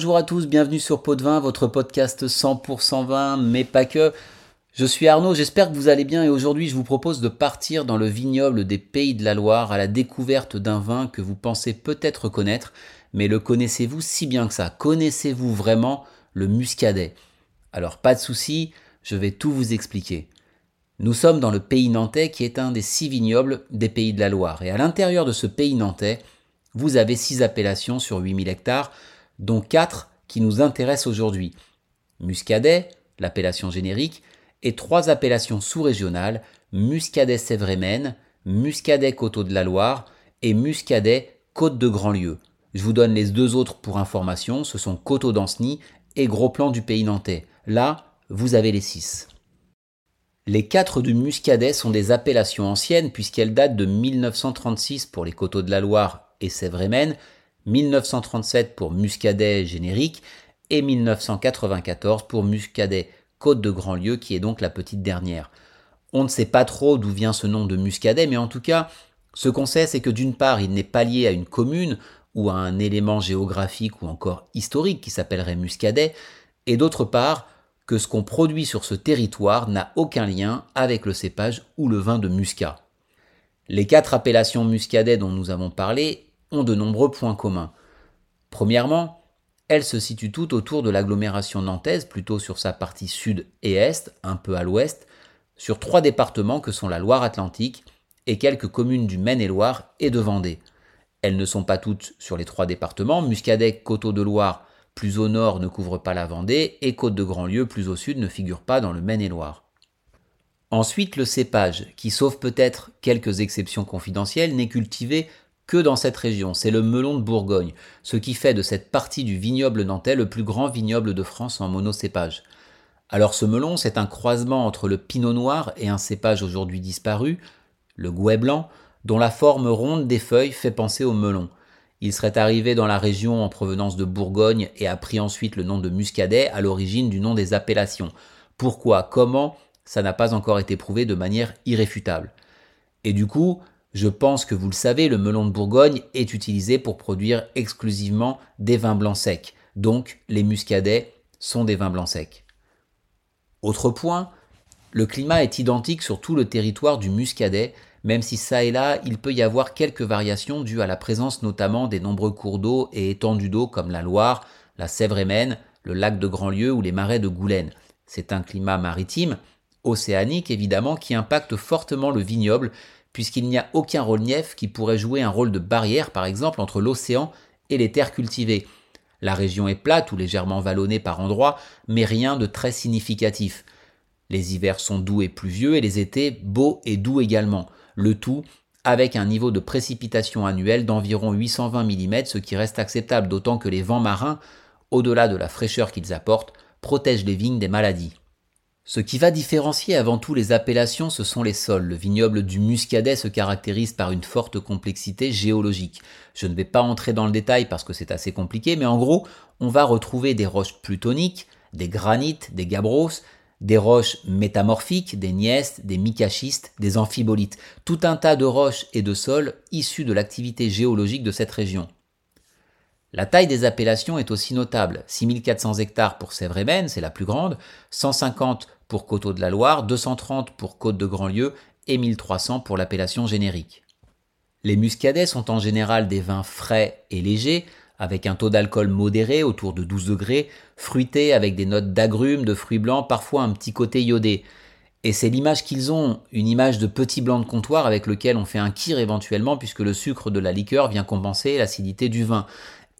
bonjour à tous, bienvenue sur Pot de Vin, votre podcast 100% vin, mais pas que. Je suis Arnaud, j'espère que vous allez bien et aujourd'hui je vous propose de partir dans le vignoble des Pays de la Loire à la découverte d'un vin que vous pensez peut-être connaître, mais le connaissez-vous si bien que ça? Connaissez-vous vraiment le muscadet? Alors pas de souci, je vais tout vous expliquer. Nous sommes dans le pays nantais qui est un des six vignobles des Pays de la Loire et à l'intérieur de ce pays nantais, vous avez six appellations sur 8000 hectares, dont quatre qui nous intéressent aujourd'hui. Muscadet, l'appellation générique, et trois appellations sous-régionales, Muscadet Sévrémen, Muscadet Coteau de la Loire et Muscadet Côte de Grandlieu. Je vous donne les deux autres pour information, ce sont Coteau d'Anceny et Gros Plan du Pays Nantais. Là, vous avez les six. Les quatre du Muscadet sont des appellations anciennes puisqu'elles datent de 1936 pour les Coteaux de la Loire et Sévrémen, 1937 pour Muscadet générique et 1994 pour Muscadet Côte de Grandlieu qui est donc la petite dernière. On ne sait pas trop d'où vient ce nom de Muscadet, mais en tout cas, ce qu'on sait, c'est que d'une part, il n'est pas lié à une commune ou à un élément géographique ou encore historique qui s'appellerait Muscadet, et d'autre part, que ce qu'on produit sur ce territoire n'a aucun lien avec le cépage ou le vin de muscat. Les quatre appellations muscadet dont nous avons parlé ont de nombreux points communs. Premièrement, elles se situent toutes autour de l'agglomération nantaise, plutôt sur sa partie sud et est, un peu à l'ouest, sur trois départements que sont la Loire-Atlantique et quelques communes du Maine-et-Loire et de Vendée. Elles ne sont pas toutes sur les trois départements, Muscadet, Coteau de Loire, plus au nord ne couvre pas la Vendée, et Côte de Grandlieu, plus au sud, ne figure pas dans le Maine-et-Loire. Ensuite, le cépage, qui sauf peut-être quelques exceptions confidentielles, n'est cultivé que dans cette région, c'est le melon de Bourgogne, ce qui fait de cette partie du vignoble nantais le plus grand vignoble de France en monocépage. Alors ce melon, c'est un croisement entre le pinot noir et un cépage aujourd'hui disparu, le gouet blanc, dont la forme ronde des feuilles fait penser au melon. Il serait arrivé dans la région en provenance de Bourgogne et a pris ensuite le nom de muscadet à l'origine du nom des appellations. Pourquoi? Comment? Ça n'a pas encore été prouvé de manière irréfutable. Et du coup, je pense que vous le savez, le melon de Bourgogne est utilisé pour produire exclusivement des vins blancs secs. Donc les muscadets sont des vins blancs secs. Autre point, le climat est identique sur tout le territoire du muscadet, même si ça et là, il peut y avoir quelques variations dues à la présence notamment des nombreux cours d'eau et étendues d'eau comme la Loire, la Sèvre émaine, le lac de Grandlieu ou les marais de Goulaine. C'est un climat maritime, océanique évidemment, qui impacte fortement le vignoble puisqu'il n'y a aucun relief qui pourrait jouer un rôle de barrière, par exemple, entre l'océan et les terres cultivées. La région est plate ou légèrement vallonnée par endroits, mais rien de très significatif. Les hivers sont doux et pluvieux et les étés beaux et doux également, le tout avec un niveau de précipitation annuel d'environ 820 mm, ce qui reste acceptable d'autant que les vents marins, au-delà de la fraîcheur qu'ils apportent, protègent les vignes des maladies. Ce qui va différencier avant tout les appellations, ce sont les sols. Le vignoble du Muscadet se caractérise par une forte complexité géologique. Je ne vais pas entrer dans le détail parce que c'est assez compliqué, mais en gros, on va retrouver des roches plutoniques, des granites, des gabbros, des roches métamorphiques, des gneiss, des micachistes, des amphibolites, tout un tas de roches et de sols issus de l'activité géologique de cette région. La taille des appellations est aussi notable. 6400 hectares pour Sèvres-et-Maine, c'est la plus grande, 150 pour Coteau de la Loire, 230 pour Côte de Grandlieu et 1300 pour l'appellation générique. Les muscadets sont en général des vins frais et légers, avec un taux d'alcool modéré autour de 12 degrés, fruités avec des notes d'agrumes, de fruits blancs, parfois un petit côté iodé. Et c'est l'image qu'ils ont, une image de petit blanc de comptoir avec lequel on fait un kir éventuellement puisque le sucre de la liqueur vient compenser l'acidité du vin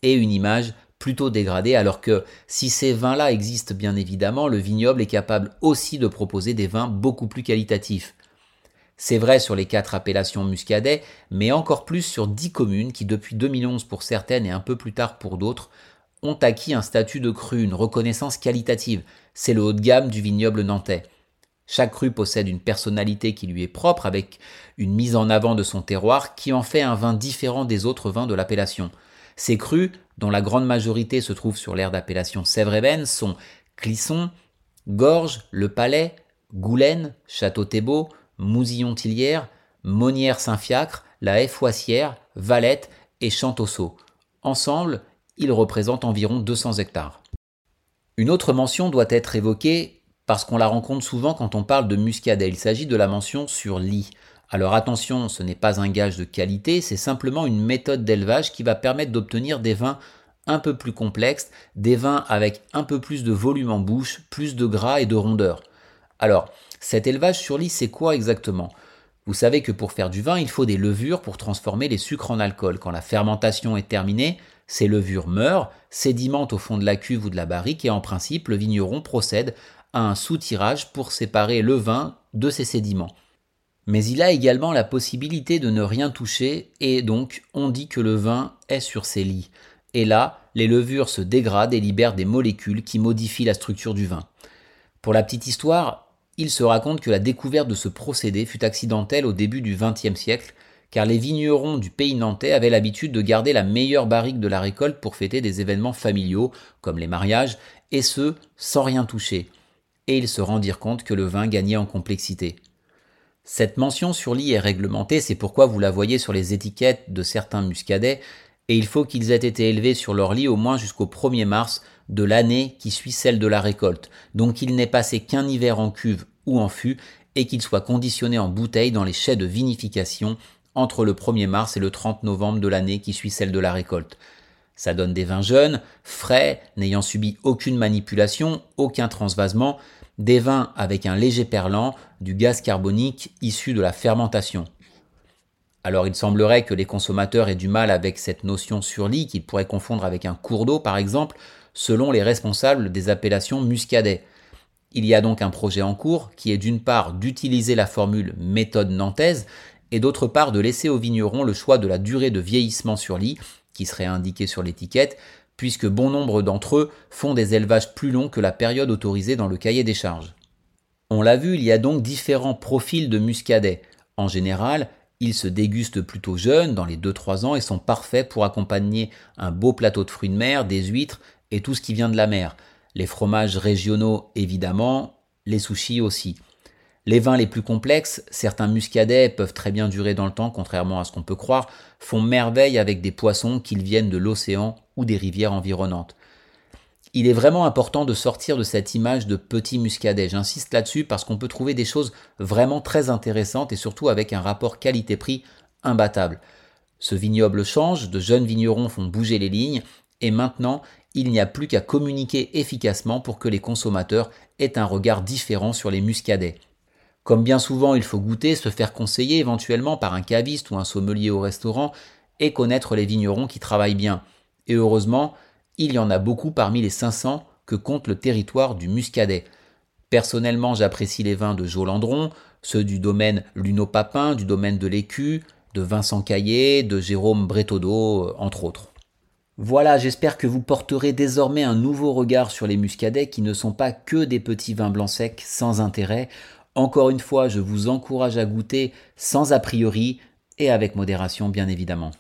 et une image plutôt dégradée, alors que si ces vins-là existent bien évidemment, le vignoble est capable aussi de proposer des vins beaucoup plus qualitatifs. C'est vrai sur les quatre appellations muscadet, mais encore plus sur dix communes qui, depuis 2011 pour certaines et un peu plus tard pour d'autres, ont acquis un statut de cru, une reconnaissance qualitative. C'est le haut de gamme du vignoble nantais. Chaque cru possède une personnalité qui lui est propre, avec une mise en avant de son terroir qui en fait un vin différent des autres vins de l'appellation. Ces crus, dont la grande majorité se trouve sur l'aire d'appellation Sèvres-et-Baines, sont Clisson, Gorge, Le Palais, Goulaine, Château-Thébault, Mousillon-Tillière, Monnière-Saint-Fiacre, la Foissière, Valette et Chantosso. Ensemble, il représente environ 200 hectares. Une autre mention doit être évoquée parce qu'on la rencontre souvent quand on parle de muscadet. Il s'agit de la mention sur lit. Alors attention, ce n'est pas un gage de qualité, c'est simplement une méthode d'élevage qui va permettre d'obtenir des vins un peu plus complexes, des vins avec un peu plus de volume en bouche, plus de gras et de rondeur. Alors, cet élevage sur lit, c'est quoi exactement? Vous savez que pour faire du vin, il faut des levures pour transformer les sucres en alcool. Quand la fermentation est terminée, ces levures meurent, sédimentent au fond de la cuve ou de la barrique et en principe, le vigneron procède à un soutirage pour séparer le vin de ces sédiments. Mais il a également la possibilité de ne rien toucher et donc on dit que le vin est sur ses lits. Et là, les levures se dégradent et libèrent des molécules qui modifient la structure du vin. Pour la petite histoire, il se raconte que la découverte de ce procédé fut accidentelle au début du XXe siècle, car les vignerons du pays nantais avaient l'habitude de garder la meilleure barrique de la récolte pour fêter des événements familiaux, comme les mariages, et ce, sans rien toucher. Et ils se rendirent compte que le vin gagnait en complexité. Cette mention sur lit est réglementée, c'est pourquoi vous la voyez sur les étiquettes de certains muscadets, et il faut qu'ils aient été élevés sur leur lit au moins jusqu'au 1er mars de l'année qui suit celle de la récolte, donc qu'ils n'aient passé qu'un hiver en cuve ou en fût, et qu'ils soient conditionnés en bouteille dans les chais de vinification entre le 1er mars et le 30 novembre de l'année qui suit celle de la récolte. Ça donne des vins jeunes, frais, n'ayant subi aucune manipulation, aucun transvasement, des vins avec un léger perlant, du gaz carbonique issu de la fermentation. Alors il semblerait que les consommateurs aient du mal avec cette notion sur lit qu'ils pourraient confondre avec un cours d'eau par exemple, selon les responsables des appellations muscadet. Il y a donc un projet en cours qui est d'une part d'utiliser la formule méthode nantaise et d'autre part de laisser aux vignerons le choix de la durée de vieillissement sur lit qui serait indiquée sur l'étiquette puisque bon nombre d'entre eux font des élevages plus longs que la période autorisée dans le cahier des charges. On l'a vu, il y a donc différents profils de muscadet. En général, ils se dégustent plutôt jeunes, dans les 2-3 ans, et sont parfaits pour accompagner un beau plateau de fruits de mer, des huîtres et tout ce qui vient de la mer. Les fromages régionaux, évidemment, les sushis aussi. Les vins les plus complexes, certains muscadets peuvent très bien durer dans le temps, contrairement à ce qu'on peut croire, font merveille avec des poissons qu'ils viennent de l'océan ou des rivières environnantes. Il est vraiment important de sortir de cette image de petit muscadet. J'insiste là-dessus parce qu'on peut trouver des choses vraiment très intéressantes et surtout avec un rapport qualité-prix imbattable. Ce vignoble change, de jeunes vignerons font bouger les lignes et maintenant il n'y a plus qu'à communiquer efficacement pour que les consommateurs aient un regard différent sur les muscadets. Comme bien souvent, il faut goûter, se faire conseiller éventuellement par un caviste ou un sommelier au restaurant et connaître les vignerons qui travaillent bien. Et heureusement, il y en a beaucoup parmi les 500 que compte le territoire du Muscadet. Personnellement, j'apprécie les vins de Jolandron, ceux du domaine Luno Papin, du domaine de l'Écu, de Vincent Caillé, de Jérôme Bretodeau, entre autres. Voilà, j'espère que vous porterez désormais un nouveau regard sur les muscadets qui ne sont pas que des petits vins blancs secs sans intérêt. Encore une fois, je vous encourage à goûter sans a priori et avec modération bien évidemment.